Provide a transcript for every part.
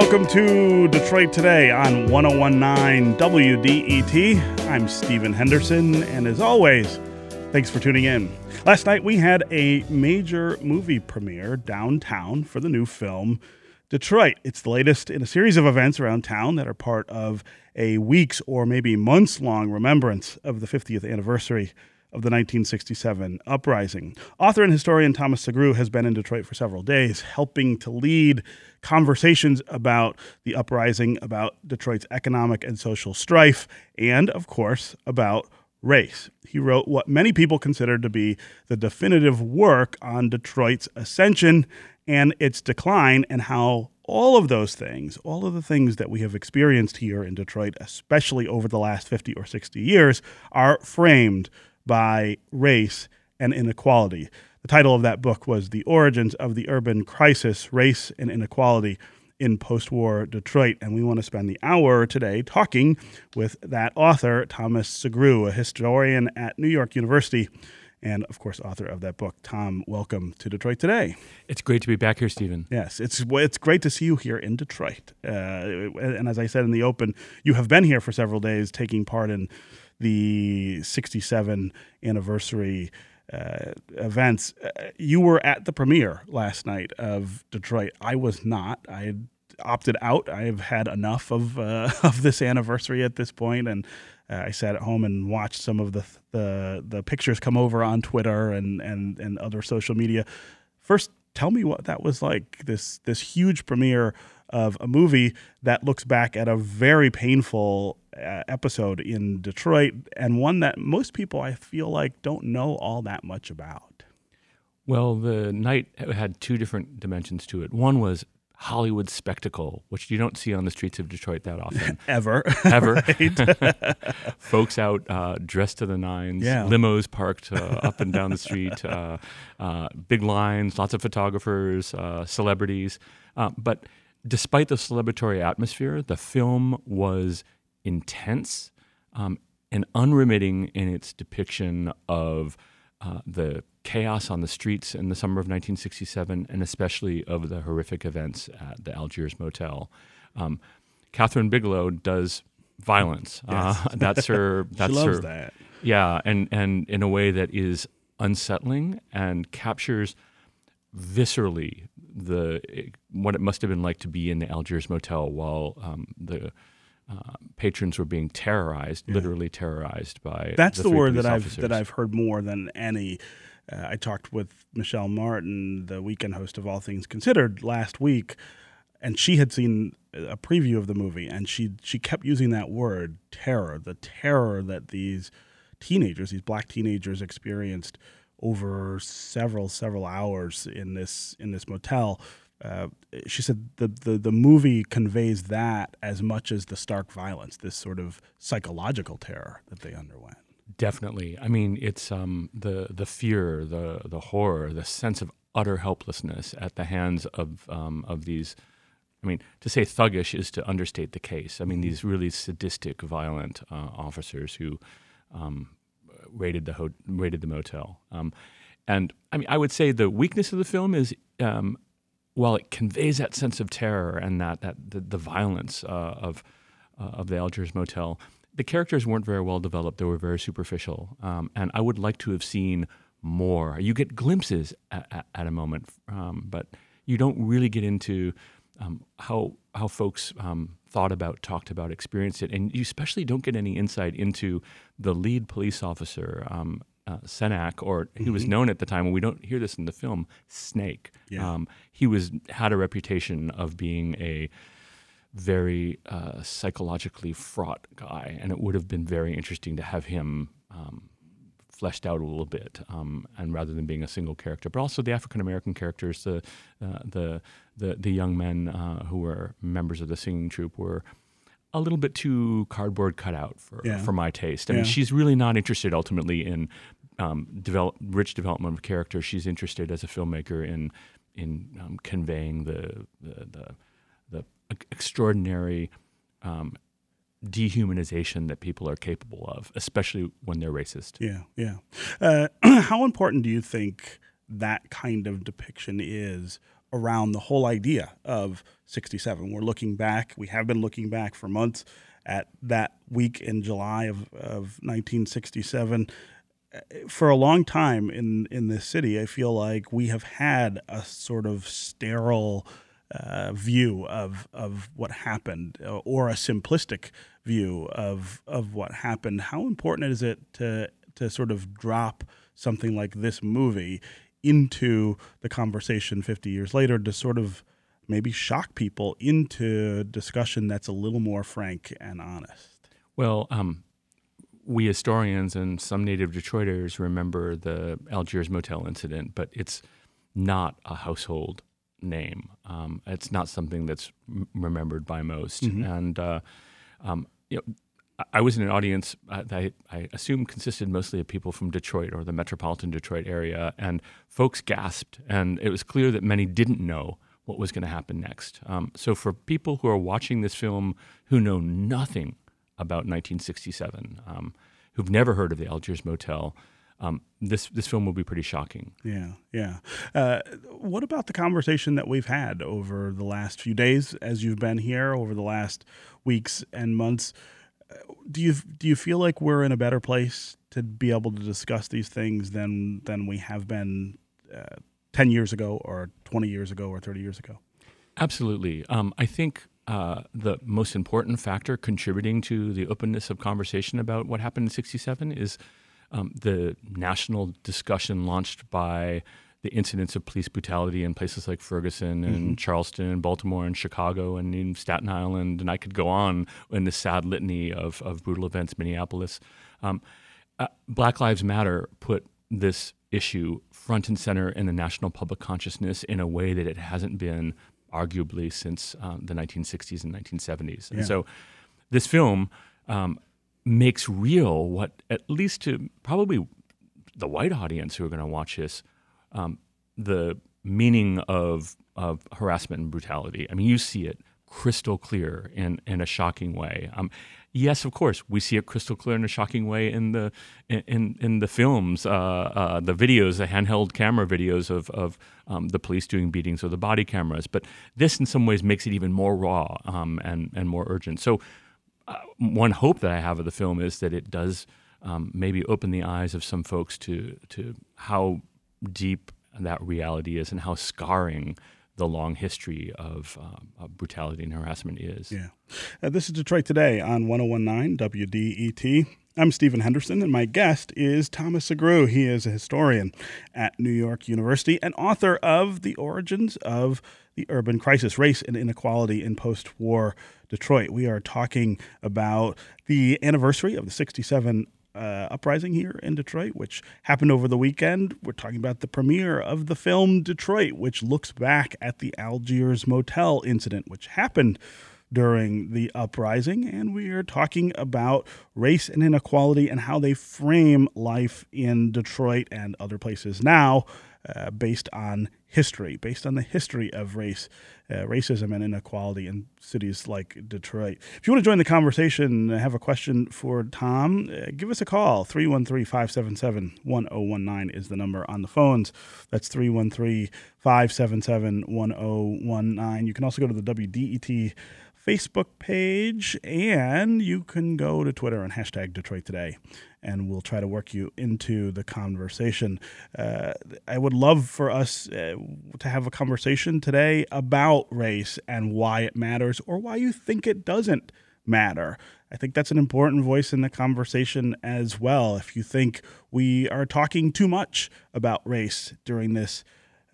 welcome to Detroit Today on 1019 WDET. I'm Stephen Henderson, and as always, thanks for tuning in. Last night we had a major movie premiere downtown for the new film Detroit. It's the latest in a series of events around town that are part of a weeks or maybe months long remembrance of the 50th anniversary of the 1967 uprising. Author and historian Thomas Sugrue has been in Detroit for several days, helping to lead conversations about the uprising, about Detroit's economic and social strife, and, of course, about race. He wrote what many people consider to be the definitive work on Detroit's ascension and its decline, and how all of those things, all of the things that we have experienced here in Detroit, especially over the last 50 or 60 years, are framed by race and inequality. The title of that book was The Origins of the Urban Crisis Race and Inequality in Post War Detroit. And we want to spend the hour today talking with that author, Thomas Sugrue, a historian at New York University. And of course, author of that book, Tom. Welcome to Detroit today. It's great to be back here, Stephen. Yes, it's it's great to see you here in Detroit. Uh, and as I said in the open, you have been here for several days, taking part in the 67 anniversary uh, events. Uh, you were at the premiere last night of Detroit. I was not. I opted out. I have had enough of uh, of this anniversary at this point, and uh, I sat at home and watched some of the the the pictures come over on Twitter and and and other social media. First, tell me what that was like. This this huge premiere of a movie that looks back at a very painful uh, episode in Detroit and one that most people I feel like don't know all that much about. Well, the night had two different dimensions to it. One was Hollywood spectacle, which you don't see on the streets of Detroit that often. Ever. Ever. Folks out uh, dressed to the nines, Yeah. limos parked uh, up and down the street, uh, uh, big lines, lots of photographers, uh, celebrities. But despite the celebratory atmosphere, the film was intense um, and unremitting in its depiction of uh, the chaos on the streets in the summer of 1967, and especially of the horrific events at the Algiers Motel. Um, Kathryn Bigelow does violence. Uh, that's her. That's she loves her. that. Yeah, and and in a way that is unsettling and captures viscerally the what it must have been like to be in the Algiers Motel while um, the uh, patrons were being terrorized, literally terrorized by. That's the, three word that I've that I've heard more than any. Uh, I talked with Michel Martin, the weekend host of All Things Considered, last week, and she had seen a preview of the movie, and she she kept using that word terror, the terror that these teenagers, these black teenagers, experienced over several several hours in this in this motel. Uh, she said the, the the movie conveys that as much as the stark violence, this sort of psychological terror that they underwent. Definitely. I mean, it's um, the the fear, the the horror, the sense of utter helplessness at the hands of um, of these. I mean, to say thuggish is to understate the case. I mean, these really sadistic, violent uh, officers who um, raided the ho- raided the motel. Um, and I mean, I would say the weakness of the film is um, while it conveys that sense of terror and that that the, the violence uh, of uh, of the Algiers Motel, the characters weren't very well developed. They were very superficial, um, and I would like to have seen more. You get glimpses at, at, at a moment, um, but you don't really get into um, how how folks um, thought about, talked about, experienced it, and you especially don't get any insight into the lead police officer. Um, uh, Senak, or he was known at the time, and we don't hear this in the film, Snake. Yeah. Um, he was had a reputation of being a very uh, psychologically fraught guy, and it would have been very interesting to have him um, fleshed out a little bit, um, and rather than being a single character, but also the African American characters, the uh, the the the young men uh, who were members of the singing troupe were a little bit too cardboard cutout for Yeah. for my taste. I mean, she's really not interested ultimately in um, develop rich development of character. She's interested as a filmmaker in in um, conveying the the the, the extraordinary um, dehumanization that people are capable of, especially when they're racist. Yeah, yeah. Uh, how important do you think that kind of depiction is around the whole idea of 67. We're looking back, we have been looking back for months at that week in July of, of 1967. For a long time in, in this city, I feel like we have had a sort of sterile uh, view of, of what happened uh, or a simplistic view of, of what happened. How important is it to, to sort of drop something like this movie into the conversation 50 years later to sort of maybe shock people into discussion that's a little more frank and honest. Well, um, we historians and some native Detroiters remember the Algiers Motel incident, but it's not a household name. Um, it's not something that's m- remembered by most. Mm-hmm. And uh, um, you know, I was in an audience uh, that I, I assume consisted mostly of people from Detroit or the metropolitan Detroit area, and folks gasped, and it was clear that many didn't know what was going to happen next. Um, so, for people who are watching this film who know nothing about 1967, um, who've never heard of the Algiers Motel, um, this this film will be pretty shocking. Yeah, yeah. Uh, what about the conversation that we've had over the last few days, as you've been here, over the last weeks and months? do you do you feel like we're in a better place to be able to discuss these things than than we have been uh, ten years ago, or twenty years ago, or thirty years ago? Absolutely. Um, I think uh, the most important factor contributing to the openness of conversation about what happened in '67 is um, the national discussion launched by the incidents of police brutality in places like Ferguson and mm-hmm. Charleston and Baltimore and Chicago and in Staten Island, and I could go on in the sad litany of, of brutal events, Minneapolis. Um, uh, Black Lives Matter put this issue front and center in the national public consciousness in a way that it hasn't been arguably since um, the 1960s and 1970s. And yeah. so this film um, makes real what, at least to probably the white audience who are going to watch this, um, the meaning of of harassment and brutality. I mean, you see it crystal clear in in a shocking way. Um, yes, of course, we see it crystal clear in a shocking way in the in in the films, uh, uh, the videos, the handheld camera videos of of um, the police doing beatings or the body cameras. But this, in some ways, makes it even more raw um, and and more urgent. So, uh, one hope that I have of the film is that it does. Um, maybe open the eyes of some folks to to how deep that reality is and how scarring the long history of, uh, of brutality and harassment is. Yeah. Uh, this is Detroit Today on 1019 WDET. I'm Stephen Henderson, and my guest is Thomas Sugrue. He is a historian at New York University and author of The Origins of the Urban Crisis Race and Inequality in Post War Detroit. We are talking about the anniversary of the 67 uh, uprising here in Detroit, which happened over the weekend. We're talking about the premiere of the film Detroit, which looks back at the Algiers Motel incident, which happened during the uprising. And we are talking about race and inequality and how they frame life in Detroit and other places now uh, based on history, based on the history of race, uh, racism, and inequality in cities like Detroit. If you want to join the conversation, have a question for Tom, uh, give us a call. 313 577 1019 is the number on the phones. That's 313 577 1019. You can also go to the WDET Facebook page, and you can go to Twitter and hashtag Detroit Today, and we'll try to work you into the conversation. Uh, I would love for us uh, to have a conversation today about race and why it matters or why you think it doesn't matter. I think that's an important voice in the conversation as well. If you think we are talking too much about race during this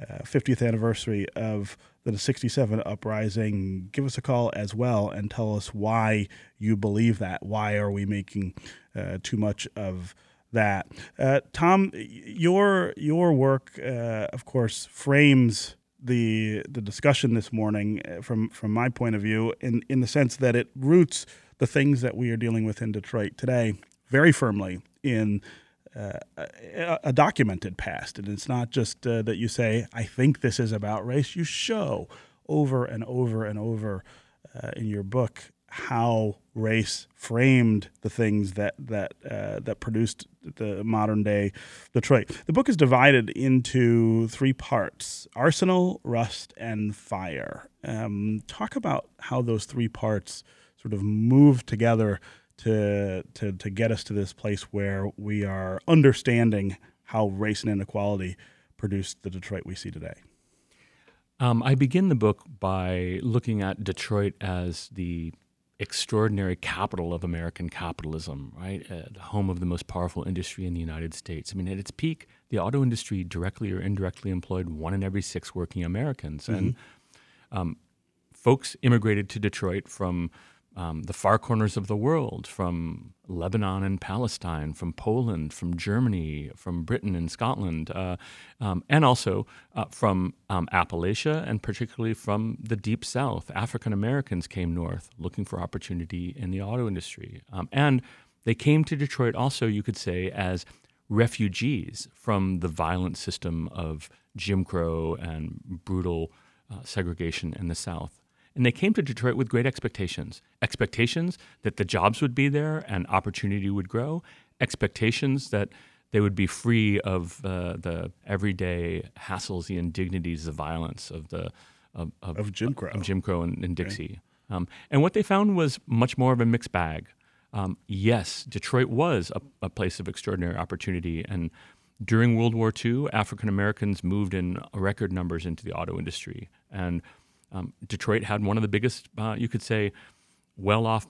uh, 50th anniversary of the 67 uprising, give us a call as well and tell us why you believe that. Why are we making uh, too much of that? Uh, Tom, your your work, uh, of course, frames the the discussion this morning uh, from from my point of view in in the sense that it roots the things that we are dealing with in Detroit today very firmly in uh, a, documented past. And it's not just uh, that you say, I think this is about race. You show over and over and over uh, in your book how race framed the things that that uh, that produced the modern day Detroit. The book is divided into three parts: arsenal, rust, and fire. Um, talk about how those three parts sort of move together to to to get us to this place where we are understanding how race and inequality produced the Detroit we see today. Um, I begin the book by looking at Detroit as the extraordinary capital of American capitalism, right? Uh, the home of the most powerful industry in the United States. I mean, at its peak, the auto industry directly or indirectly employed one in every six working Americans. Mm-hmm. And um, folks immigrated to Detroit from um, the far corners of the world, from Lebanon and Palestine, from Poland, from Germany, from Britain and Scotland, uh, um, and also uh, from um, Appalachia and particularly from the Deep South. African Americans came north looking for opportunity in the auto industry. Um, and they came to Detroit also, you could say, as refugees from the violent system of Jim Crow and brutal uh, segregation in the South. And they came to Detroit with great expectations expectations that the jobs would be there and opportunity would grow, expectations that they would be free of uh, the everyday hassles, the indignities, the violence of the of, of, of Jim Crow, of Jim Crow and, and Dixie. Okay. Um, and what they found was much more of a mixed bag. Um, yes, Detroit was a, a, place of extraordinary opportunity, and during World War II, African Americans moved in record numbers into the auto industry, and um, Detroit had one of the biggest, uh, you could say, well off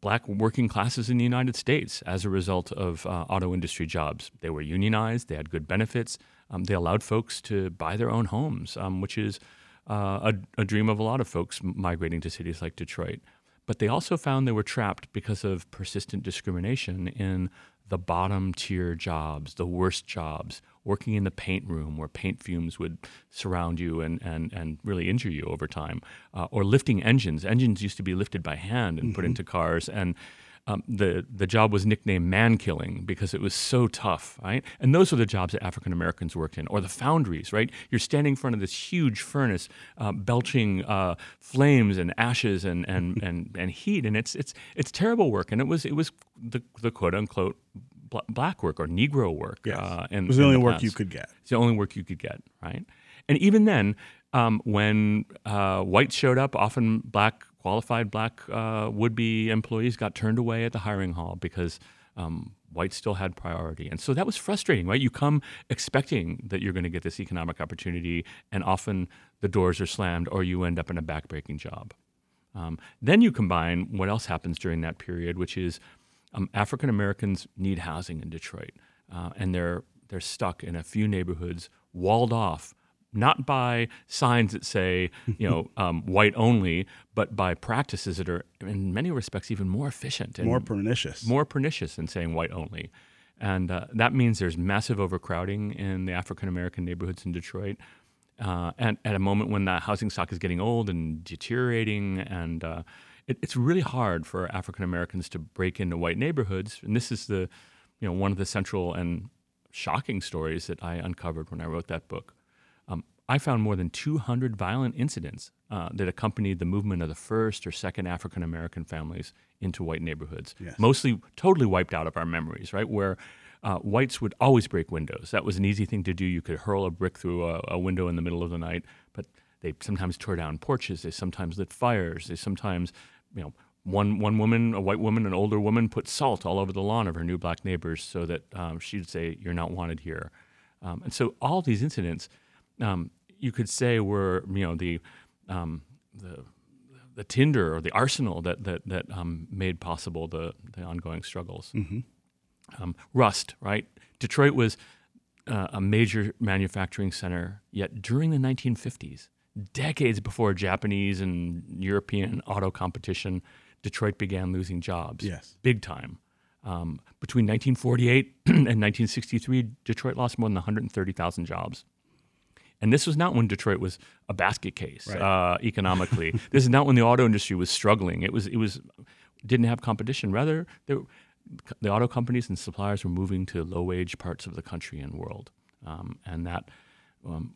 black working classes in the United States as a result of uh, auto industry jobs. They were unionized, they had good benefits, um, they allowed folks to buy their own homes, um, which is uh, a, a, dream of a lot of folks migrating to cities like Detroit. But they also found they were trapped because of persistent discrimination in the bottom tier jobs, the worst jobs, working in the paint room where paint fumes would surround you and, and, and really injure you over time, uh, or lifting engines. Engines used to be lifted by hand and mm-hmm. put into cars. And um, the the job was nicknamed man killing because it was so tough, right? And those are the jobs that African Americans worked in, or the foundries, right? You're standing in front of this huge furnace, uh, belching uh, flames and ashes and and, and and heat, and it's it's it's terrible work. And it was it was the the quote unquote black work or Negro work. Yes. Uh, in, it was the only the work you could get. It's the only work you could get, right? And even then, um, when uh, whites showed up, often black qualified black uh, would-be employees got turned away at the hiring hall because um, whites still had priority. And so that was frustrating, right? You come expecting that you're going to get this economic opportunity, and often the doors are slammed or you end up in a backbreaking job. Um, then you combine what else happens during that period, which is um, African Americans need housing in Detroit, uh, and they're they're stuck in a few neighborhoods, walled off not by signs that say, you know, um, white only, but by practices that are, in many respects, even more efficient and more pernicious. More pernicious than saying white only. And uh, that means there's massive overcrowding in the African American neighborhoods in Detroit. Uh, and at a moment when the housing stock is getting old and deteriorating, and uh, it, it's really hard for African Americans to break into white neighborhoods. And this is the, you know, one of the central and shocking stories that I uncovered when I wrote that book. I found more than 200 violent incidents uh, that accompanied the movement of the first or second African American families into white neighborhoods, yes. mostly totally wiped out of our memories, right? Where uh, whites would always break windows. That was an easy thing to do. You could hurl a brick through a, a window in the middle of the night, but they sometimes tore down porches. They sometimes lit fires. They sometimes, you know, one one woman, a white woman, an older woman, put salt all over the lawn of her new black neighbors so that um, she'd say, "You're not wanted here." Um, and so all these incidents um, you could say were you know the um, the the tinder or the arsenal that that that um, made possible the the ongoing struggles. Mm-hmm. Um, rust, right? Detroit was uh, a major manufacturing center, yet during the 1950s, decades before Japanese and European auto competition, Detroit began losing jobs. Yes, big time. Um, between 1948 and 1963, Detroit lost more than 130,000 jobs. And this was not when Detroit was a basket case right. uh, economically. this is not when the auto industry was struggling. It was it was didn't have competition. Rather, there, the auto companies and suppliers were moving to low wage parts of the country and world, um, and that um,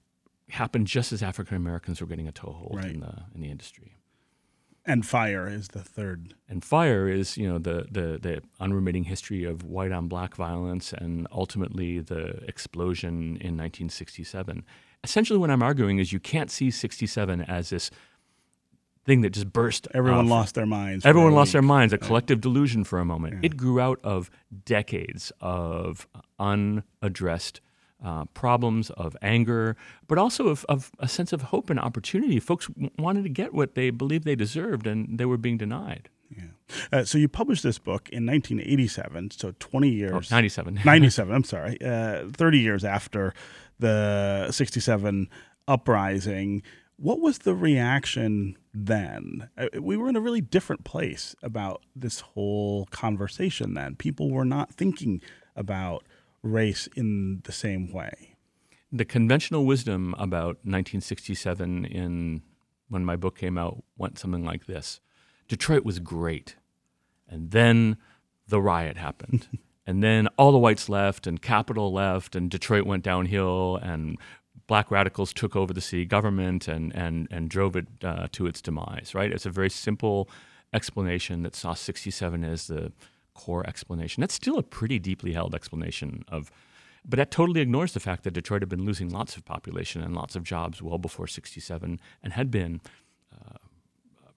happened just as African Americans were getting a toehold right. in the in the industry. And fire is the third. And fire is, you know, the, the, the unremitting history of white on black violence and ultimately the explosion in 1967. Essentially, what I'm arguing is you can't see 67 as this thing that just burst. Everyone off. lost their minds. Everyone lost their minds, a collective delusion for a moment. Yeah. It grew out of decades of unaddressed uh, problems, of anger, but also of, of, a sense of hope and opportunity. Folks w- wanted to get what they believed they deserved, and they were being denied. Yeah. Uh, so you published this book in 1987, so 20 years. Oh, 97. 97, I'm sorry. Uh, 30 years after the 67 uprising. What was the reaction then? Uh, we were in a really different place about this whole conversation then. People were not thinking about race in the same way. The conventional wisdom about 1967 in when my book came out went something like this. Detroit was great. And then the riot happened. and then all the whites left and capital left and Detroit went downhill and black radicals took over the city government and, and, and drove it uh, to its demise, right? It's a very simple explanation that saw 67 as the core explanation. That's still a pretty deeply held explanation of, but that totally ignores the fact that Detroit had been losing lots of population and lots of jobs well before 67 and had been uh,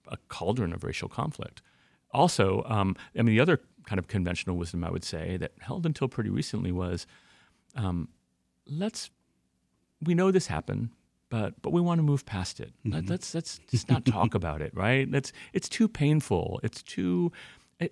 a cauldron of racial conflict. Also, um, I mean, the other kind of conventional wisdom I would say that held until pretty recently was um, let's, we know this happened, but but we want to move past it. Mm-hmm. Let, us let's just not talk about it, right? That's it's too painful. It's too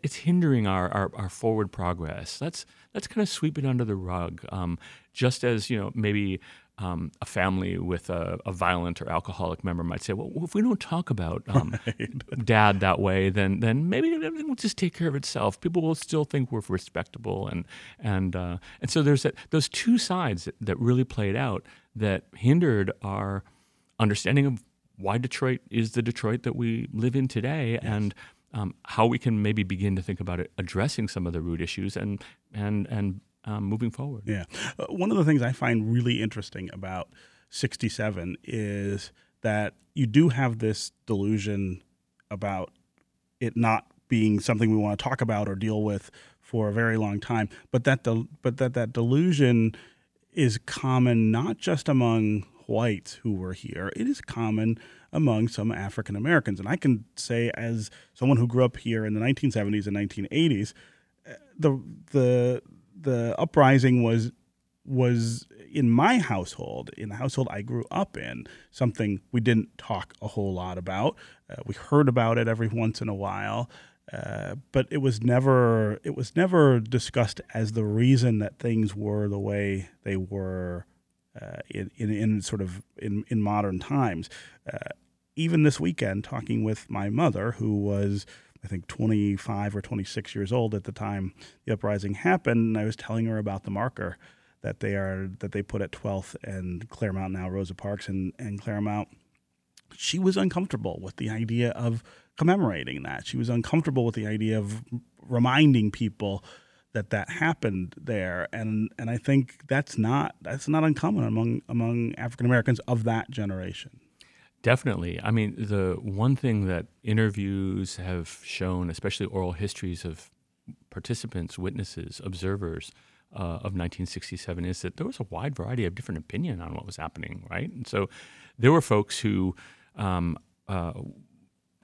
it's hindering our, our, our, forward progress. Let's let's kind of sweep it under the rug. Um, just as you know, maybe um, a family with a, a, violent or alcoholic member might say, "Well, if we don't talk about um, right. dad that way, then then maybe everything will just take care of itself. People will still think we're respectable." And and uh, and so there's that, those two sides that, that really played out that hindered our understanding of why Detroit is the Detroit that we live in today, yes. and um, how we can maybe begin to think about it, addressing some of the root issues and and and um, moving forward. Yeah, uh, one of the things I find really interesting about 67 is that you do have this delusion about it not being something we want to talk about or deal with for a very long time, but that the but that that delusion is common not just among whites who were here; it is common among some African Americans. And I can say, as someone who grew up here in the 1970s and 1980s, the the the uprising was was in my household, in the household I grew up in, something we didn't talk a whole lot about. Uh, we heard about it every once in a while, uh, but it was never it was never discussed as the reason that things were the way they were uh, in, in, in sort of in in modern times. Even this weekend, talking with my mother, who was, I think, 25 or 26 years old at the time the uprising happened, and I was telling her about the marker that they are that they put at 12th and Claremont now Rosa Parks and, and Claremont. She was uncomfortable with the idea of commemorating that. She was uncomfortable with the idea of reminding people that that happened there, and and I think that's not that's not uncommon among among African Americans of that generation. Definitely. I mean, the one thing that interviews have shown, especially oral histories of participants, witnesses, observers uh, of 1967, is that there was a wide variety of different opinion on what was happening, right? And so there were folks who um, uh,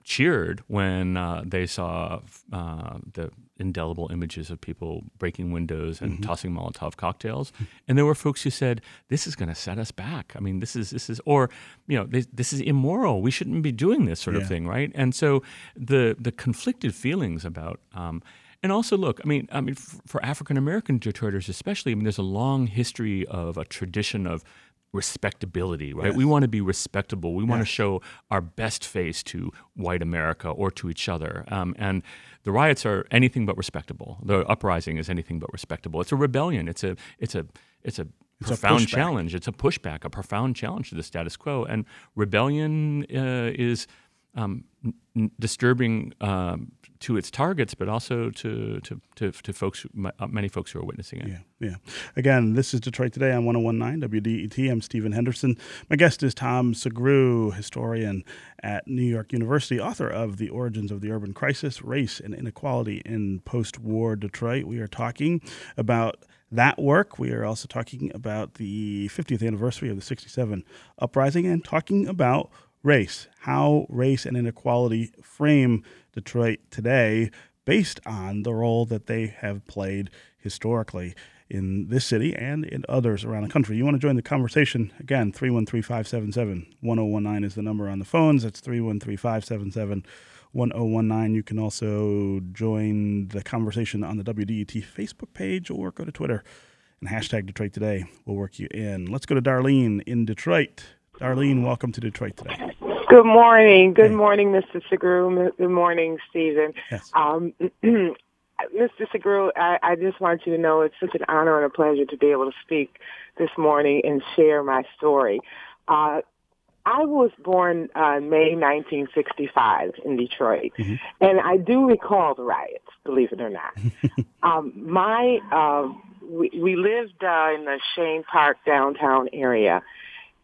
cheered when uh, they saw uh, the indelible images of people breaking windows and mm-hmm. tossing Molotov cocktails. And there were folks who said, "This is going to set us back. I mean, this is this is, or you know, this, this is immoral. We shouldn't be doing this sort yeah. of thing, right?" And so the the conflicted feelings about. Um, and also, look, I mean, I mean, for African American Detroiters especially, I mean, there's a long history of a tradition of respectability, right? Yes. We want to be respectable. We want to show our best face to white America or to each other. Um, and the riots are anything but respectable. The uprising is anything but respectable. It's a rebellion. It's a it's a it's a it's profound a challenge. It's a pushback, a profound challenge to the status quo. And rebellion uh, is um, n- disturbing um, to its targets, but also to to to, to folks, who, uh, many folks who are witnessing it. Yeah, yeah. Again, this is Detroit Today on 1019 WDET. I'm Stephen Henderson. My guest is Tom Sugrue, historian at New York University, author of The Origins of the Urban Crisis Race and Inequality in Post War Detroit. We are talking about that work. We are also talking about the 50th anniversary of the 67 uprising and talking about race, how race and inequality frame Detroit today based on the role that they have played historically in this city and in others around the country. You want to join the conversation? Again, 313 577 1019 is the number on the phones. That's 313 577 1019. You can also join the conversation on the WDET Facebook page or go to Twitter and hashtag Detroit Today. We'll work you in. Let's go to Darlene in Detroit. Darlene, welcome to Detroit today. Good morning. Good hey. morning, Mr. Sugrue. Good morning, Stephen. Yes. Um, Mr. Sugrue, I, I just want you to know it's such an honor and a pleasure to be able to speak this morning and share my story. Uh, I was born uh, May 1965 in Detroit, mm-hmm. and I do recall the riots, believe it or not. um, my uh, we, we lived uh, in the Shane Park downtown area,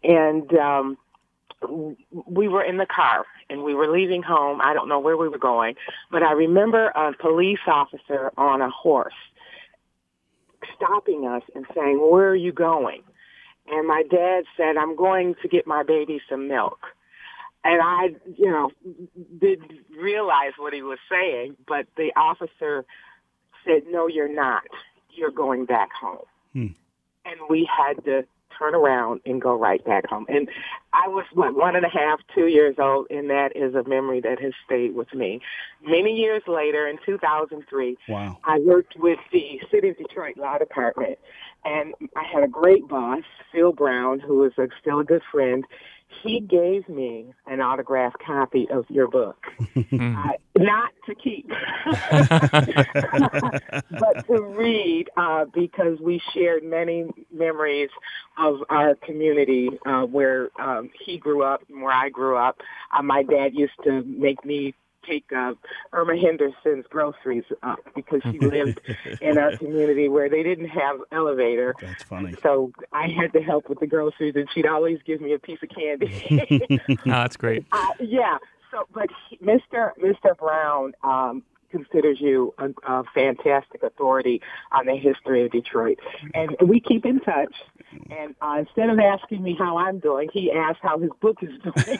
and um, we were in the car and we were leaving home. I don't know where we were going, but I remember a police officer on a horse stopping us and saying, "Where are you going?" And my dad said, "I'm going to get my baby some milk." And I, you know, didn't realize what he was saying, but the officer said, "No, you're not. You're going back home." Hmm. And we had to turn around and go right back home. And I was what one and a half, two years old, and that is a memory that has stayed with me. Many years later, in 2003, wow. I worked with the City of Detroit Law Department, and I had a great boss, Phil Brown, who is a, still a good friend, he gave me an autographed copy of your book, uh, not to keep, but to read uh, because we shared many memories of our community uh, where um, he grew up and where I grew up. Uh, my dad used to make me take uh, Irma Henderson's groceries up because she lived in our community where they didn't have elevator. That's funny. So I had to help with the groceries, and she'd always give me a piece of candy. no, that's great. Uh, yeah. So, but he, Mr. Mr. Brown um, considers you a, a fantastic authority on the history of Detroit, and we keep in touch. And uh, instead of asking me how I'm doing, he asked how his book is doing.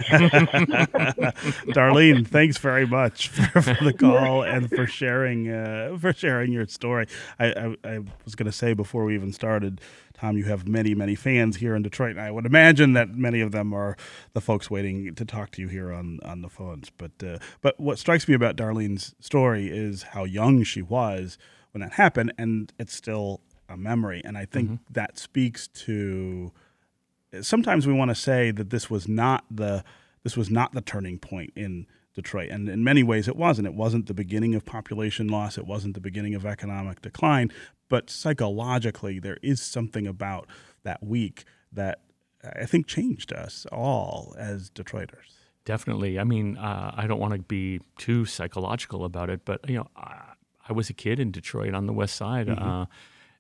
Darlene, thanks very much for, for the call and for sharing uh, for sharing your story. I, I, I was going to say before we even started, Tom, you have many many fans here in Detroit, and I would imagine that many of them are the folks waiting to talk to you here on on the phones. But uh, but what strikes me about Darlene's story is how young she was when that happened, and it's still a memory. And I think mm-hmm. that speaks to sometimes we want to say that this was not the this was not the turning point in Detroit. And in many ways it wasn't. It wasn't the beginning of population loss, it wasn't the beginning of economic decline, but psychologically there is something about that week that I think changed us all as Detroiters. Definitely. I mean, uh, I don't want to be too psychological about it, but you know, I, I was a kid in Detroit on the West Side. Mm-hmm. Uh,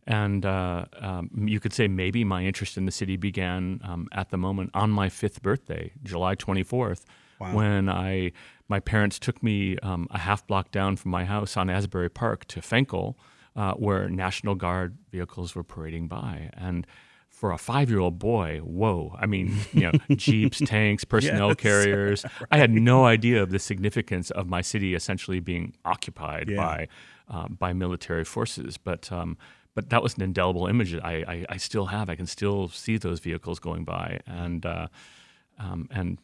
and uh, um, you could say maybe my interest in the city began um, at the moment on my fifth birthday, July 24th, wow. when I my parents took me um, a half block down from my house on Asbury Park to Fenkell, uh, where National Guard vehicles were parading by. And for a five year old boy, whoa. I mean, you know, jeeps, tanks, personnel yes, carriers. Right. I had no idea of the significance of my city essentially being occupied yeah. by, uh, by military forces. But um, but that was an indelible image I, I, I, still have. I can still see those vehicles going by, and uh, um, and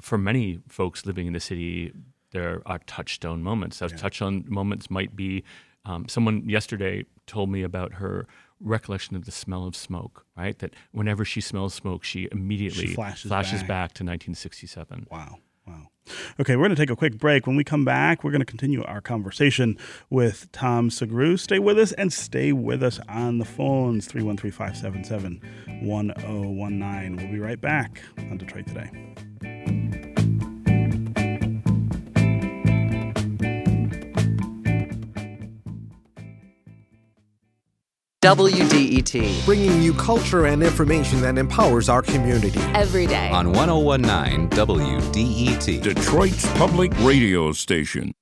for many folks living in the city, there are touchstone moments. Those yeah. touchstone moments might be um, someone yesterday told me about her recollection of the smell of smoke. Right, that whenever she smells smoke, she immediately she flashes, flashes back. back to 1967. Wow. Wow. Okay, we're going to take a quick break. When we come back, we're going to continue our conversation with Tom Sugrue. Stay with us and stay with us on the phones 313 577 1019. We'll be right back on Detroit Today. WDET. Bringing you culture and information that empowers our community. Every day. On 1019 WDET. Detroit's public radio station.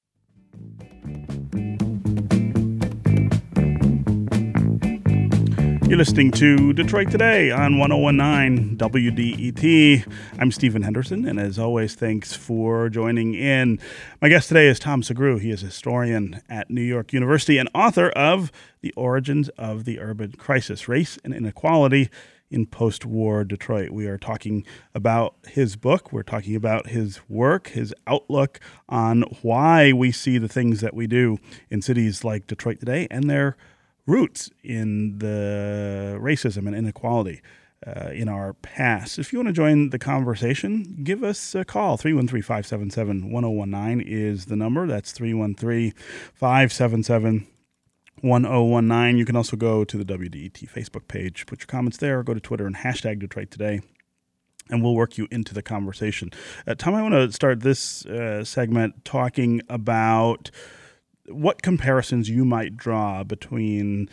You're listening to Detroit Today on 1019 WDET. I'm Stephen Henderson, and as always, thanks for joining in. My guest today is Tom Sugrue. He is a historian at New York University and author of The Origins of the Urban Crisis Race and Inequality in Post War Detroit. We are talking about his book, we're talking about his work, his outlook on why we see the things that we do in cities like Detroit today and their roots in the racism and inequality uh, in our past. If you want to join the conversation, give us a call. 313 577 1019 is the number. That's 313 577 1019. You can also go to the WDET Facebook page, put your comments there, go to Twitter and hashtag Detroit Today and we'll work you into the conversation. Uh, Tom, I want to start this uh, segment talking about what comparisons you might draw between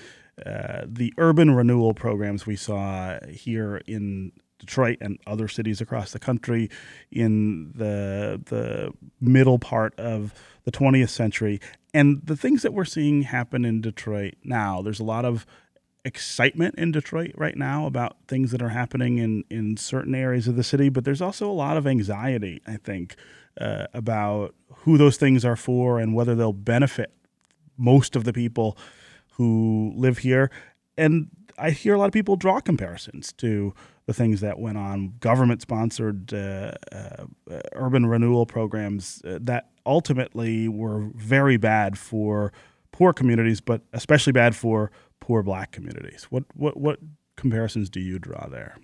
uh, the urban renewal programs we saw here in Detroit and other cities across the country in the the middle part of the 20th century and the things that we're seeing happen in Detroit now. There's a lot of excitement in Detroit right now about things that are happening in, in certain areas of the city, but there's also a lot of anxiety, I think, uh, about who those things are for and whether they'll benefit most of the people who live here. And I hear a lot of people draw comparisons to the things that went on, government sponsored uh, uh, urban renewal programs uh, that ultimately were very bad for poor communities, but especially bad for poor black communities. What, what, what comparisons do you draw there?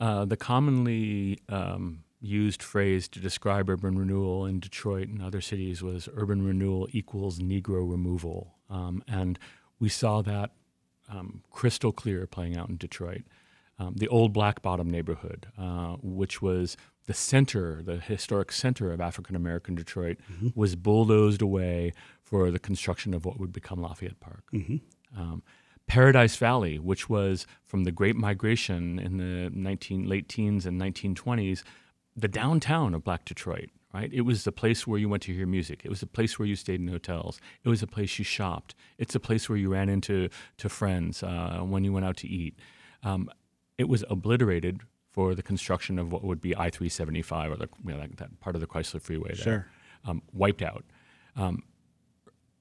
Uh, the commonly um, used phrase to describe urban renewal in Detroit and other cities was urban renewal equals Negro removal. Um, and we saw that um, crystal clear playing out in Detroit. Um, the old Black Bottom neighborhood, uh, which was the center, the historic center of African American Detroit, mm-hmm. was bulldozed away for the construction of what would become Lafayette Park. Mm-hmm. Um, Paradise Valley, which was from the Great Migration in the 19, late teens and 1920s, the downtown of Black Detroit, right? It was the place where you went to hear music. It was the place where you stayed in hotels. It was a place you shopped. It's a place where you ran into to friends uh, when you went out to eat. Um, it was obliterated for the construction of what would be I three seventy five or the, you know, that, that, part of the Chrysler Freeway. There, sure. Um, wiped out. Um,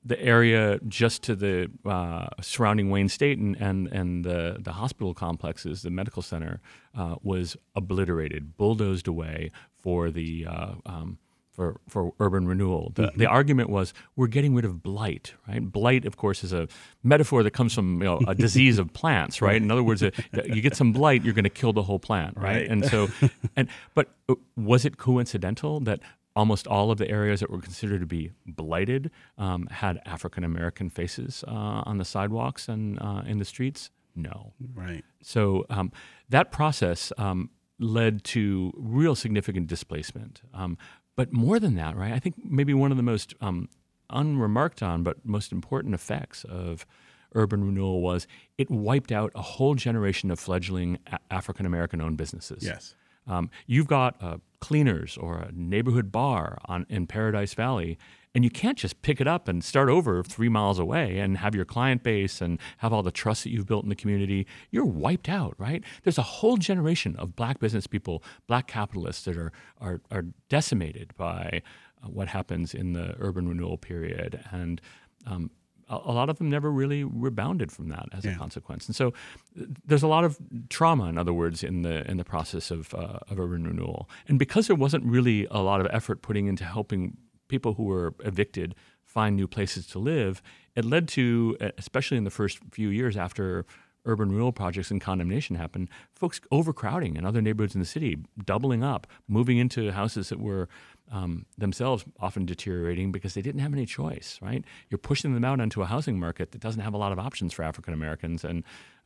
the area just to the uh, surrounding Wayne State and, and, and the, the hospital complexes, the medical center, uh, was obliterated, bulldozed away for the uh, um, for, for urban renewal. The, mm-hmm. the argument was we're getting rid of blight, right? Blight, of course, is a metaphor that comes from you know, a disease of plants, right? In other words, a, you get some blight, you're going to kill the whole plant, right? right? And so, and but uh, was it coincidental that almost all of the areas that were considered to be blighted um, had African American faces uh, on the sidewalks and uh, in the streets? No. Right. So um, that process um, led to real significant displacement. Um, but more than that, right? I think maybe one of the most um, unremarked on but most important effects of urban renewal was it wiped out a whole generation of fledgling a- African American owned businesses. Yes. Um, you've got uh, cleaners or a neighborhood bar on, in Paradise Valley, and you can't just pick it up and start over three miles away and have your client base and have all the trust that you've built in the community. You're wiped out, right? There's a whole generation of black business people, black capitalists that are are, are decimated by uh, what happens in the urban renewal period, and um, a, lot of them never really rebounded from that as yeah. a consequence. And so there's a lot of trauma, in other words, in the in the process of, uh, of urban renewal. And because there wasn't really a lot of effort putting into helping people who were evicted find new places to live, it led to, especially in the first few years after urban renewal projects and condemnation happened, folks overcrowding in other neighborhoods in the city, doubling up, moving into houses that were um, themselves often deteriorating because they didn't have any choice, right? You're pushing them out onto a housing market that doesn't have a lot of options for African Americans, and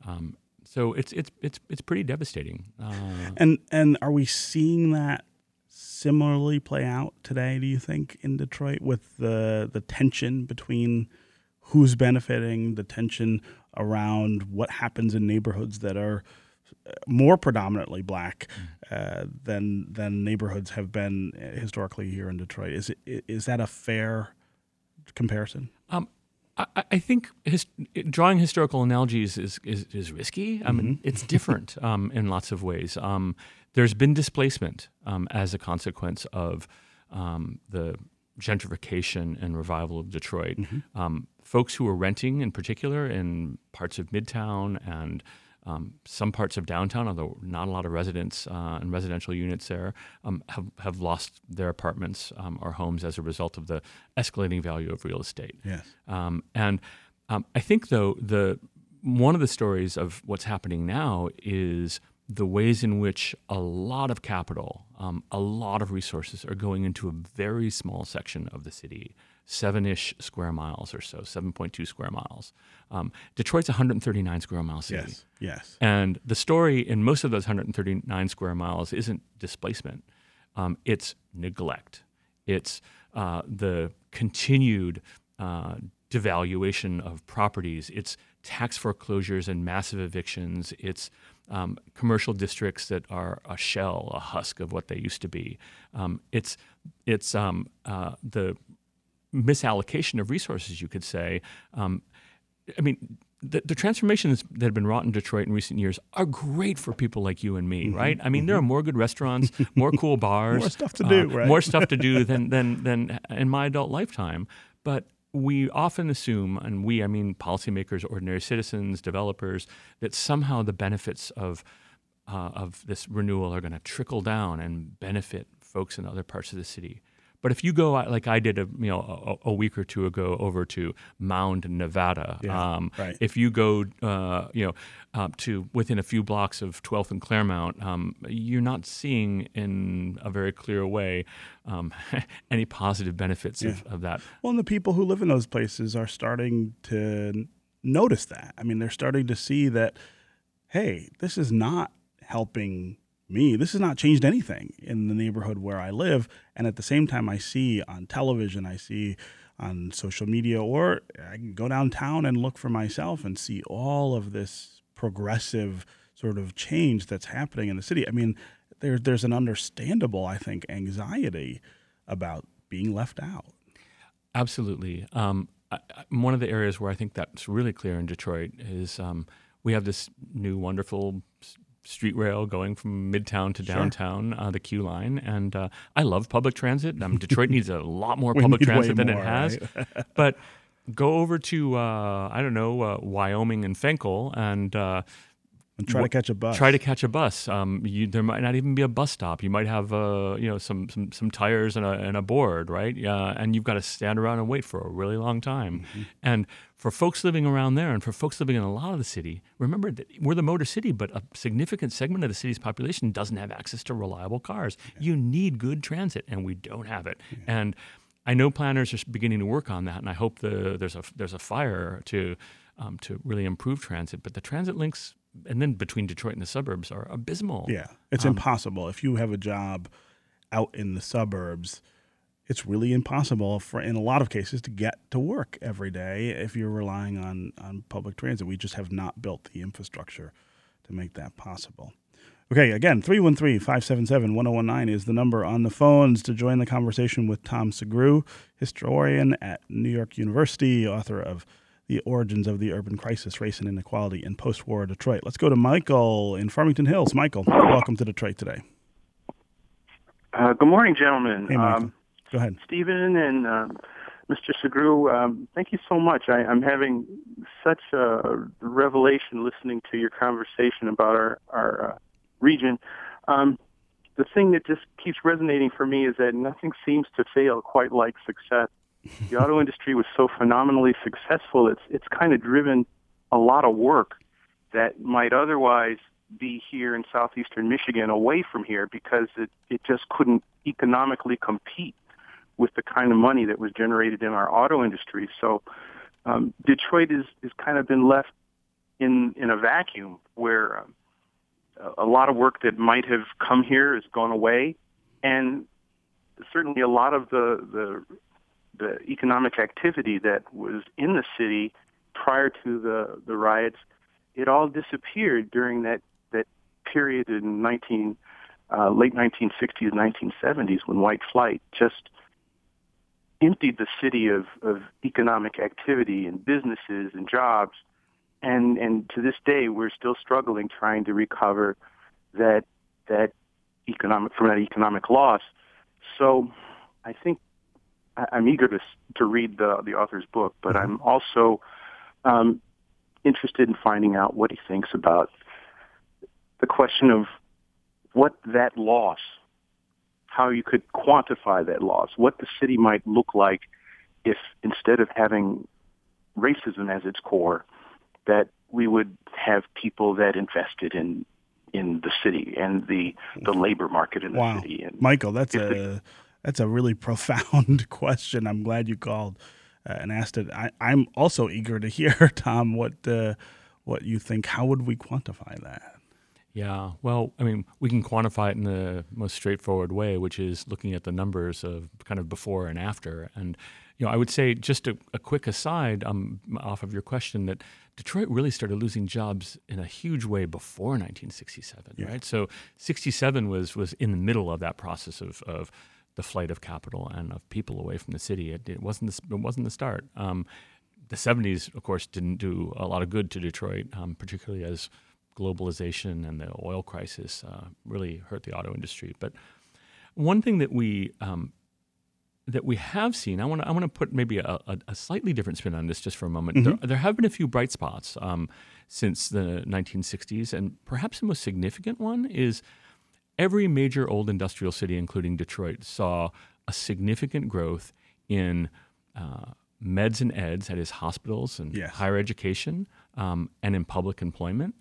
um, so it's it's it's it's pretty devastating. Uh, and and are we seeing that similarly play out today? Do you think in Detroit with the the tension between who's benefiting, the tension around what happens in neighborhoods that are more predominantly black uh, than than neighborhoods have been historically here in Detroit. Is it is that a fair comparison? Um, I, I think his, drawing historical analogies is is, is risky. I mean, it's different um, in lots of ways. Um, there's been displacement um, as a consequence of um, the gentrification and revival of Detroit. Um, folks who were renting, in particular, in parts of Midtown and um, some parts of downtown, although not a lot of residents uh, and residential units there, um, have, have lost their apartments um, or homes as a result of the escalating value of real estate. Yes. Um, and um, I think, though, the one of the stories of what's happening now is the ways in which a lot of capital, um, a lot of resources are going into a very small section of the city, seven ish square miles or so, 7.2 square miles. Um, Detroit's 139 square mile city. Yes. Yes. And the story in most of those 139 square miles isn't displacement, um, it's neglect. It's uh, the continued uh, devaluation of properties. It's tax foreclosures and massive evictions. It's um, commercial districts that are a shell, a husk of what they used to be. Um, it's it's um, uh, the misallocation of resources, you could say. Um, I mean, the, the transformations that have been wrought in Detroit in recent years are great for people like you and me, right? I mean, there are more good restaurants, more cool bars, More stuff to do, uh, right? More stuff to do than than than in my adult lifetime. But we often assume, and we, I mean, policymakers, ordinary citizens, developers, that somehow the benefits of uh, of this renewal are going to trickle down and benefit folks in other parts of the city. But if you go uh, like I did, a you know, a, a week or two ago over to Mound, Nevada, Yeah, um, right. if you go, uh, you know, uh, to within a few blocks of 12th and Claremont, um, you're not seeing in a very clear way um, any positive benefits of, of that. Well, and the people who live in those places are starting to notice that. I mean, they're starting to see that, hey, this is not helping me. This has not changed anything in the neighborhood where I live. And at the same time, I see on television, I see on social media, or I can go downtown and look for myself and see all of this progressive sort of change that's happening in the city. I mean, there, there's an understandable, I think, anxiety about being left out. Absolutely. Um, I, one of the areas where I think that's really clear in Detroit is um, we have this new wonderful street rail going from midtown to downtown, uh, the Q line, and uh, I love public transit. Um, Detroit needs a lot more public transit than more, it has, right? but go over to uh, I don't know uh, Wyoming and Fenkell and. Uh, and try to catch a bus. Try to catch a bus. Um, you, there might not even be a bus stop. You might have, uh, you know, some, some some tires and a, and a board, right? And you've got to stand around and wait for a really long time. Mm-hmm. And for folks living around there, and for folks living in a lot of the city, remember that we're the motor city, but a significant segment of the city's population doesn't have access to reliable cars. You need good transit, and we don't have it. And I know planners are beginning to work on that, and I hope the, there's a there's a fire to um, to really improve transit. But the transit links, and then between Detroit and the suburbs, are abysmal. Yeah, it's Um, impossible. If you have a job out in the suburbs, it's really impossible for, in a lot of cases, to get to work every day if you're relying on on public transit. We just have not built the infrastructure to make that possible. Okay, again, 313 577 1019 is the number on the phones to join the conversation with Tom Sugrue, historian at New York University, author of The Origins of the Urban Crisis, Race and Inequality in Post War Detroit. Let's go to Michael in Farmington Hills. Michael, welcome to Detroit today. Uh, good morning, gentlemen. Hey. Um, Go ahead. Stephen and uh, Mr. Sugrue, um, thank you so much. I, I'm having such a revelation listening to your conversation about our, our uh, region. Um, the thing that just keeps resonating for me is that nothing seems to fail quite like success. The auto industry was so phenomenally successful, it's, it's kind of driven a lot of work that might otherwise be here in southeastern Michigan away from here because it, it just couldn't economically compete with the kind of money that was generated in our auto industry. So um, Detroit is, is kind of been left in, in a vacuum where um, a lot of work that might have come here has gone away. And certainly a lot of the, the, the economic activity that was in the city prior to the the riots, it all disappeared during that that period in 19 uh, late 1960s, 1970s when white flight just emptied the city of, of economic activity and businesses and jobs. And, and to this day, we're still struggling trying to recover that, that economic, from that economic loss. So I think I, I'm eager to, to read the, the author's book, but Mm-hmm. I'm also um, interested in finding out what he thinks about the question of what that loss how you could quantify that loss, what the city might look like if instead of having racism as its core, that we would have people that invested in in the city and the the labor market in the Wow, city. And Michael, that's a that's a really profound question. I'm glad you called uh, and asked it. I, I'm also eager to hear, Tom, what uh, what you think. How would we quantify that? Yeah, well, I mean, we can quantify it in the most straightforward way, which is looking at the numbers of kind of before and after. And you know, I would say just a, a quick aside um, off of your question that Detroit really started losing jobs in a huge way before 1967, right? So 67 was was in the middle of that process of of the flight of capital and of people away from the city. It, it wasn't the, it wasn't the start. Um, the 70s, of course, didn't do a lot of good to Detroit, um, particularly as globalization and the oil crisis uh, really hurt the auto industry. But one thing that we um, that we have seen, I want to I want to put maybe a, a, a slightly different spin on this just for a moment. There, there have been a few bright spots um, since the 1960s, and perhaps the most significant one is every major old industrial city, including Detroit, saw a significant growth in uh, meds and eds, that is, hospitals and Yes. higher education, um, and in public employment.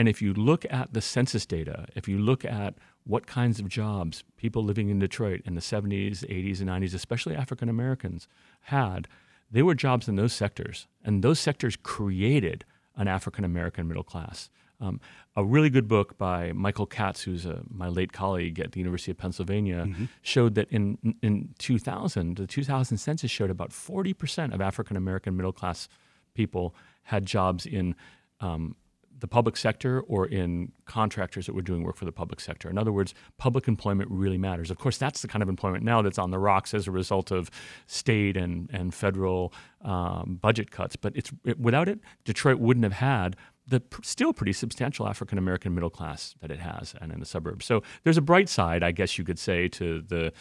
And if you look at the census data, if you look at what kinds of jobs people living in Detroit in the 70s, 80s, and 90s, especially African Americans, had, they were jobs in those sectors. And those sectors created an African American middle class. Um, a really good book by Michael Katz, who's a, my late colleague at the University of Pennsylvania, showed that in in 2000, the 2000 census showed about 40% of African American middle class people had jobs in um, the public sector or in contractors that were doing work for the public sector. In other words, public employment really matters. Of course, that's the kind of employment now that's on the rocks as a result of state and, and federal um, budget cuts. But it's it, without it, Detroit wouldn't have had the pr- still pretty substantial African American middle class that it has and in the suburbs. So there's a bright side, I guess you could say, to the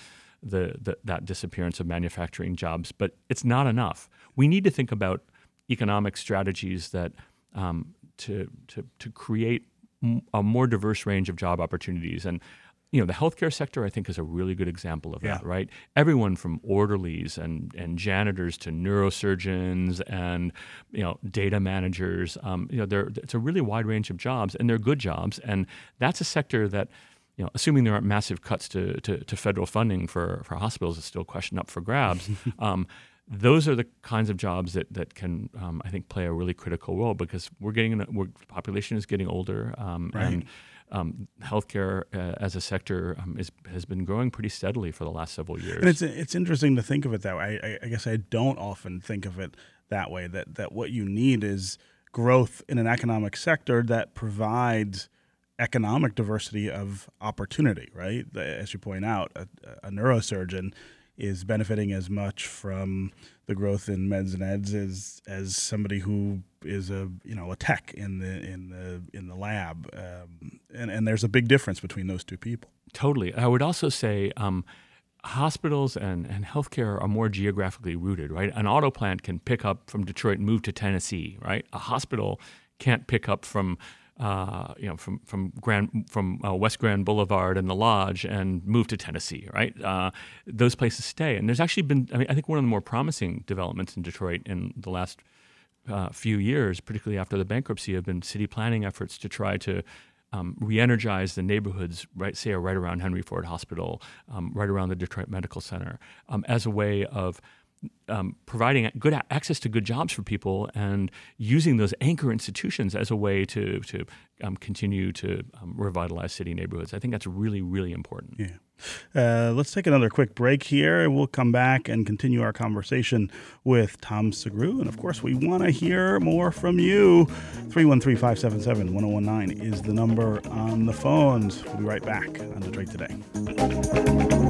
the, the that disappearance of manufacturing jobs, but it's not enough. We need to think about economic strategies that um, to, to to create a more diverse range of job opportunities and. You know, the healthcare sector, I think, is a really good example of that, right? Everyone from orderlies and, and janitors to neurosurgeons and, you know, data managers, um, you know, there, it's a really wide range of jobs and they're good jobs. And that's a sector that, you know, assuming there aren't massive cuts to, to, to federal funding for, for hospitals, is still a question up for grabs. um, those are the kinds of jobs that that can, um, I think, play a really critical role because we're getting a, we're, the population is getting older, um, and um, healthcare uh, as a sector um, is, has been growing pretty steadily for the last several years. And it's it's interesting to think of it that way. I, I guess I don't often think of it that way. That that what you need is growth in an economic sector that provides economic diversity of opportunity. Right, as you point out, a, a neurosurgeon is benefiting as much from the growth in meds and eds as as somebody who is a you know a tech in the in the in the lab. Um, and and there's a big difference between those two people. Totally. I would also say um, hospitals and, and healthcare are more geographically rooted, right? An auto plant can pick up from Detroit and move to Tennessee, right? A hospital can't pick up from uh, you know, from from Grand from uh, West Grand Boulevard and the Lodge and move to Tennessee, right? Uh, those places stay, and there's actually been, I mean, I think one of the more promising developments in Detroit in the last uh, few years, particularly after the bankruptcy, have been city planning efforts to try to um, re-energize the neighborhoods, right, say, right around Henry Ford Hospital, um, right around the Detroit Medical Center, um, as a way of um, providing good access to good jobs for people and using those anchor institutions as a way to to um, continue to um, revitalize city neighborhoods. I think that's really really important. Yeah. Uh, let's take another quick break here, and we'll come back and continue our conversation with Tom Sugrue. And of course, we want to hear more from you. 313 577 1019 is the number on the phones. We'll be right back on Detroit Today.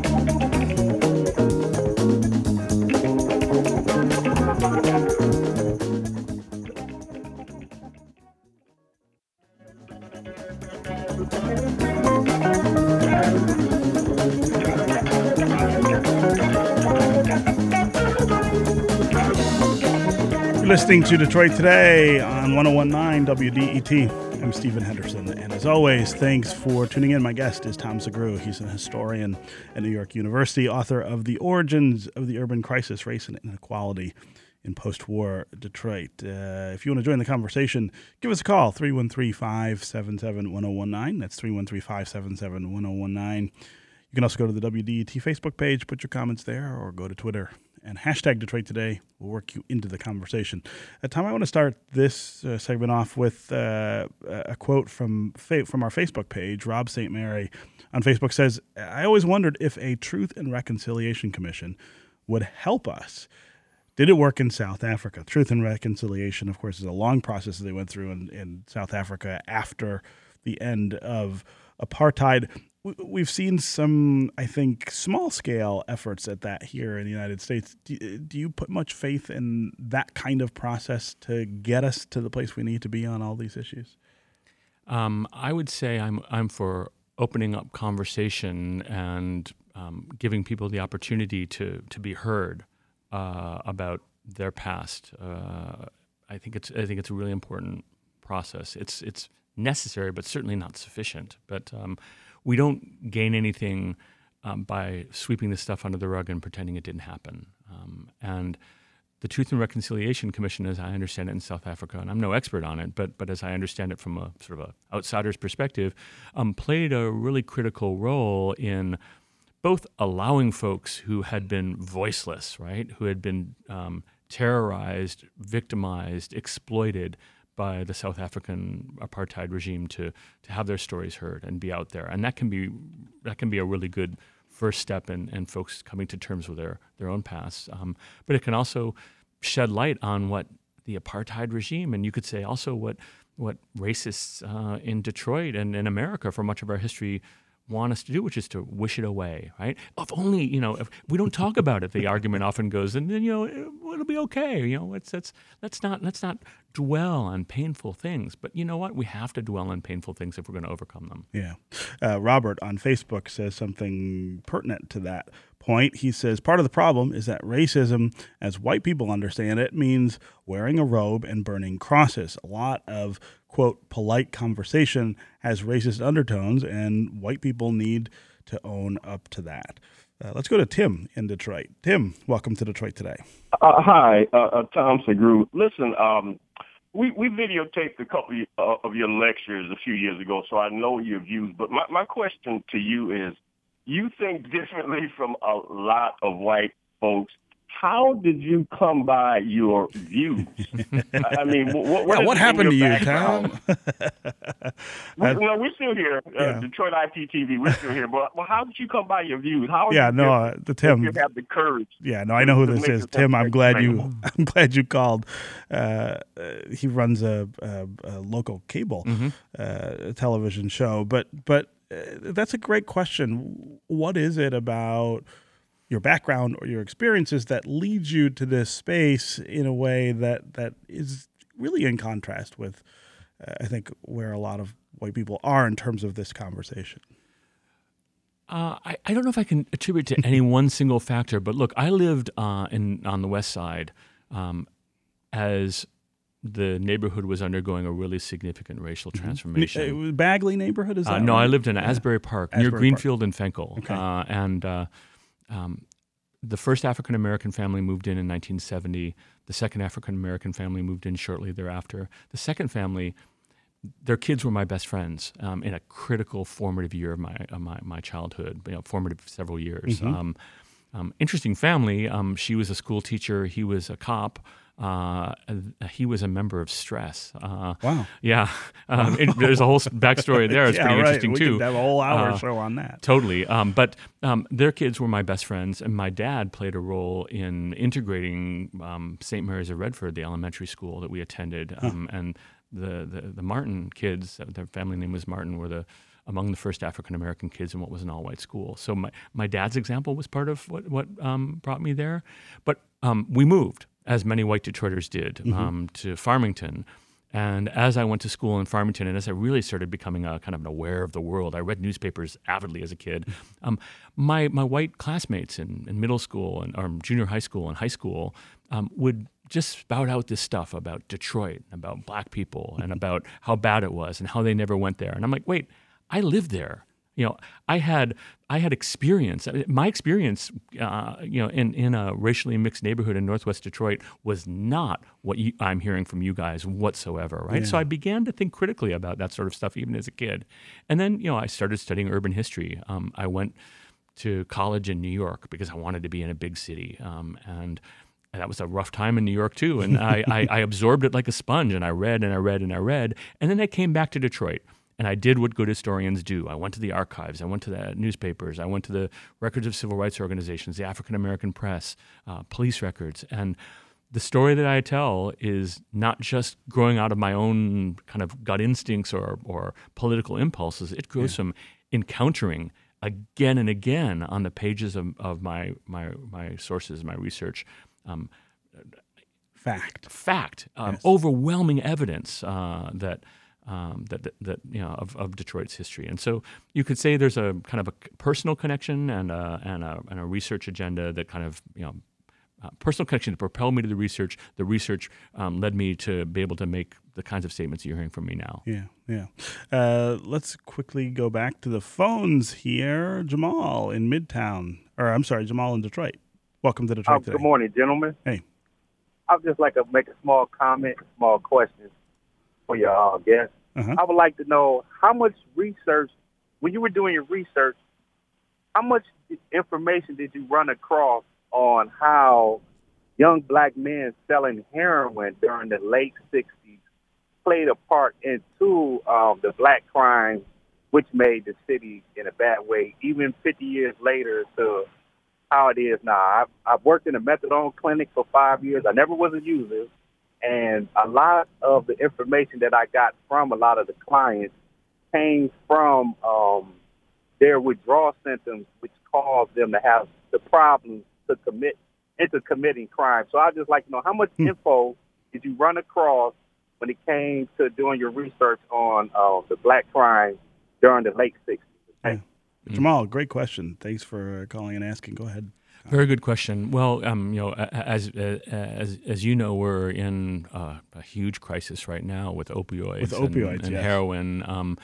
Listening to Detroit Today on 1019 WDET. I'm Stephen Henderson, and as always, thanks for tuning in. My guest is Tom Sugrue. He's an historian at New York University, author of The Origins of the Urban Crisis, Race and Inequality in Post-War Detroit. Uh, if you want to join the conversation, give us a call, 313-577-1019. That's 313-577-1019. You can also go to the WDET Facebook page, put your comments there, or go to Twitter and hashtag Detroit Today will work you into the conversation. Uh, Tom, I want to start this uh, segment off with uh, a quote from fa- from our Facebook page. Rob St. Mary on Facebook says, "I always wondered if a Truth and Reconciliation Commission would help us." Did it work in South Africa? Truth and Reconciliation, of course, is a long process that they went through in, in South Africa after the end of apartheid we've seen some, I think, small scale efforts at that here in the United States. Do, do, you put much faith in that kind of process to get us to the place we need to be on all these issues? Um, I would say I'm I'm for opening up conversation and um, giving people the opportunity to to be heard uh, about their past. Uh, I think it's I think it's a really important process. It's it's necessary, but certainly not sufficient. But um, we don't gain anything um, by sweeping this stuff under the rug and pretending it didn't happen. Um, and the Truth and Reconciliation Commission, as I understand it in South Africa, and I'm no expert on it, but but as I understand it from a sort of a outsider's perspective, um, played a really critical role in both allowing folks who had been voiceless, right, who had been um, terrorized, victimized, exploited, by the South African apartheid regime to to have their stories heard and be out there, and that can be that can be a really good first step in, in folks coming to terms with their their own past. Um, but it can also shed light on what the apartheid regime, and you could say also what what racists uh, in Detroit and in America for much of our history want us to do, which is to wish it away, right? If only, you know, if we don't talk about it, the argument often goes, and then, you know, it'll be okay. You know, it's, it's, let's not, let's not dwell on painful things. But you know what? We have to dwell on painful things if we're going to overcome them. Yeah. Uh, Robert on Facebook says something pertinent to that point. He says part of the problem is that racism, as white people understand it, means wearing a robe and burning crosses. A lot of quote, polite conversation has racist undertones, and white people need to own up to that. Uh, let's go to Tim in Detroit. Tim, welcome to Detroit today. Uh, hi, uh, uh Tom Sugrue. Listen, um, we, we videotaped a couple of your lectures a few years ago, so I know your views. But my, my question to you is, you think differently from a lot of white folks how did you come by your views? I mean, what, what, yeah, what happened to you, Tom? we, well, we're still here, uh, yeah. Detroit IPTV. We're still here, but well, how did you come by your views? How? Yeah, no, uh, the Tim. You have the courage. Yeah, no, I know who this is, Tim. I'm glad you. I'm glad you called. Uh, he runs a, a, a local cable mm-hmm. Uh, television show, but but uh, that's a great question. What is it about? Your background or your experiences that leads you to this space in a way that that is really in contrast with uh, I think where a lot of white people are in terms of this conversation. Uh, I, I don't know if I can attribute to any one single factor, but look, I lived uh, in on the west side um, as the neighborhood was undergoing a really significant racial mm-hmm. transformation. Was Bagley neighborhood, is uh, that No, right? I lived in Asbury Park Asbury near Greenfield Park. and Fenkell, okay. Uh, and uh, um, the first African American family moved in in 1970. The second African American family moved in shortly thereafter. The second family, their kids were my best friends um, in a critical formative year of my, of my, my childhood, you know, formative several years. Mm-hmm. Um, um, interesting family. Um, she was a school teacher. He was a cop. Uh, he was a member of Stress. Uh, wow. Yeah. Um, it, there's a whole backstory there. It's yeah, pretty right. interesting we too. Could have a whole hour Uh, show on that. Totally. Um, but um, their kids were my best friends, and my dad played a role in integrating um, St. Mary's of Redford, the elementary school that we attended. Um, and the, the, the Martin kids, uh, their family name was Martin, were the among the first African American kids in what was an all white school. So my, my dad's example was part of what, what um, brought me there. But um, we moved, as many white Detroiters did, um, to Farmington. And as I went to school in Farmington, and as I really started becoming a kind of an aware of the world, I read newspapers avidly as a kid. Um, my my white classmates in, in middle school and or junior high school and high school um, would just spout out this stuff about Detroit, about black people, and about how bad it was, and how they never went there. And I'm like, wait, I lived there. You know, I had I had experience. My experience, uh, you know, in, in a racially mixed neighborhood in Northwest Detroit was not what you, I'm hearing from you guys whatsoever, right? So I began to think critically about that sort of stuff even as a kid, and then you know I started studying urban history. Um, I went to college in New York because I wanted to be in a big city, um, and and that was a rough time in New York too. And I, I, I absorbed it like a sponge, and I read and I read and I read, and then I came back to Detroit. And I did what good historians do. I went to the archives, I went to the newspapers, I went to the records of civil rights organizations, the African American press, uh, police records. And the story that I tell is not just growing out of my own kind of gut instincts or, or political impulses, it grows from encountering again and again on the pages of, of my, my, my sources, my research. Um, Fact. fact, um, Yes. overwhelming evidence uh, that, um, that that that you know of, of Detroit's history, and so you could say there's a kind of a personal connection and a, and a and a research agenda that kind of you know. Uh, personal connection that propelled me to the research. The research um, led me to be able to make the kinds of statements you're hearing from me now. Yeah, yeah. Uh, let's quickly go back to the phones here. Jamal in Midtown, or I'm sorry, Jamal in Detroit. Welcome to Detroit Oh, today. good morning, gentlemen. Hey. I'd just like to make a small comment, small question for your uh, guest. Uh-huh. I would like to know how much research, when you were doing your research, how much information did you run across on how young black men selling heroin during the late 60s played a part into um, the black crime, which made the city in a bad way, even 50 years later to how it is now. I've, I've worked in a methadone clinic for five years. I never was a user. And a lot of the information that I got from a lot of the clients came from um, their withdrawal symptoms, which caused them to have the problems to commit into committing crime. So I just like to know how much info did you run across when it came to doing your research on uh, the black crime during the late 60s? Thank you. Jamal, great question. Thanks for uh, calling and asking. Go ahead. Very good question. Well, um, you know, as as as you know, we're in uh, a huge crisis right now with opioids, With and- opioids, and, yes. heroin. Um,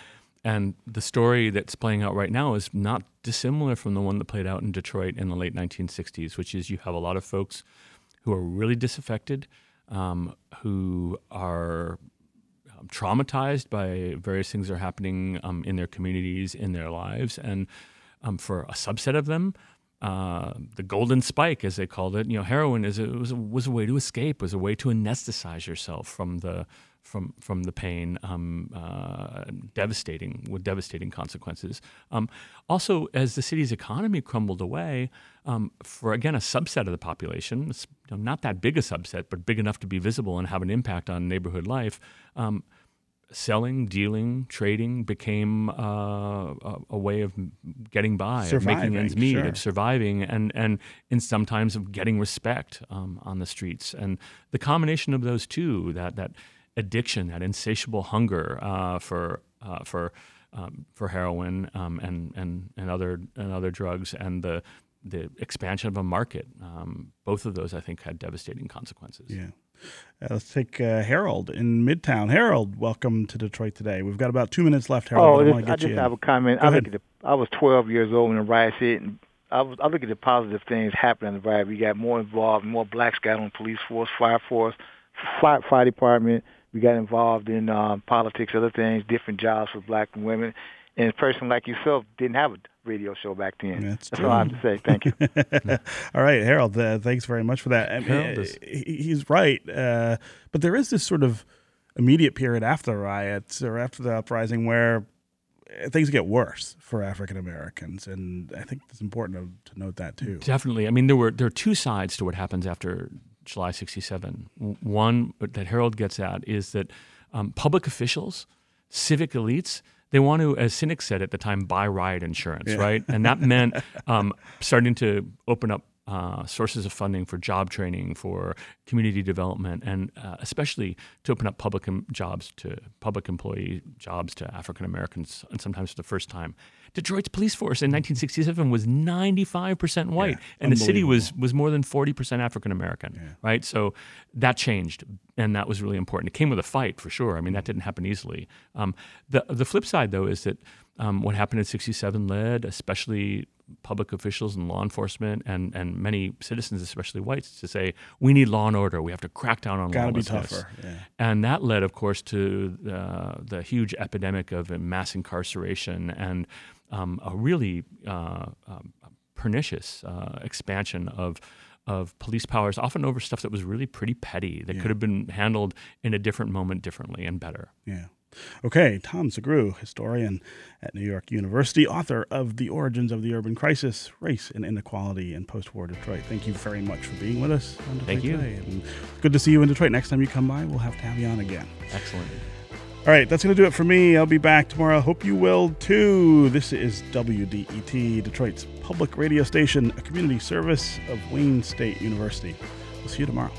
and the story that's playing out right now is not dissimilar from the one that played out in Detroit in the late 1960s, which is you have a lot of folks who are really disaffected, um, who are um, traumatized by various things that are happening um, in their communities, in their lives, and um, for a subset of them, uh, the golden spike, as they called it, you know, heroin is a, was a, was a way to escape, was a way to anesthetize yourself from the from from the pain, um, uh, devastating with devastating consequences. Um, also, as the city's economy crumbled away, um, for again a subset of the population, not that big a subset, but big enough to be visible and have an impact on neighborhood life. Selling, dealing, trading became uh, a, a way of getting by, of making ends meet, sure. of surviving, and and and sometimes of getting respect um, on the streets. And the combination of those two, that that addiction, that insatiable hunger uh, for uh, for um, for heroin um, and and and other and other drugs, and the the expansion of a market, um, both of those, I think, had devastating consequences. Yeah. Uh, let's take uh, Harold in Midtown. Harold, welcome to Detroit today. We've got about two minutes left, Harold. Oh, I this, I get you just have a comment. I look at the. I was 12 years old when the riots hit, and I was. I look at the positive things happening in the riot. We got more involved, more blacks got on police force, fire force, fire, fire department. we got involved in um, politics, other things, different jobs for black and women. And a person like yourself didn't have a radio show back then. That's, That's all I have to say. Thank you. all right, Harold. Uh, thanks very much for that. I mean, Harold is- he's right, uh, but there is this sort of immediate period after the riots or after the uprising where uh, things get worse for African Americans, and I think it's important to, to note that too. Definitely. I mean, there were there are two sides to what happens after July '67. One that Harold gets at is that um, public officials, civic elites, they want to, as cynics said at the time, buy riot insurance, Yeah. right? And that meant um, starting to open up. Uh, sources of funding for job training, for community development, and uh, especially to open up public em- jobs to public employee jobs to African Americans, and sometimes for the first time. Detroit's police force in 1967 was 95% white, Yeah, and the city was was more than 40% African American, right? So that changed, and that was really important. It came with a fight for sure. I mean, that didn't happen easily. Um, the the flip side, though, is that um, what happened in '67 led, especially public officials and law enforcement, and and many citizens, especially whites, to say we need law and order. We have to crack down on Gotta be tougher, yeah. And that led, of course, to uh, the huge epidemic of mass incarceration and um, a really uh, um, pernicious uh, expansion of of police powers, often over stuff that was really pretty petty that Yeah. could have been handled in a different moment differently and better. Yeah. Okay, Tom Sugrue, historian at New York University, author of The Origins of the Urban Crisis, Race and Inequality in Post-War Detroit. Thank you very much for being with us on Thank you. Today. And good to see you in Detroit. Next time you come by, we'll have to have you on again. Excellent. All right, that's going to do it for me. I'll be back tomorrow. Hope you will too. This is WDET, Detroit's public radio station, a community service of Wayne State University. We'll see you tomorrow.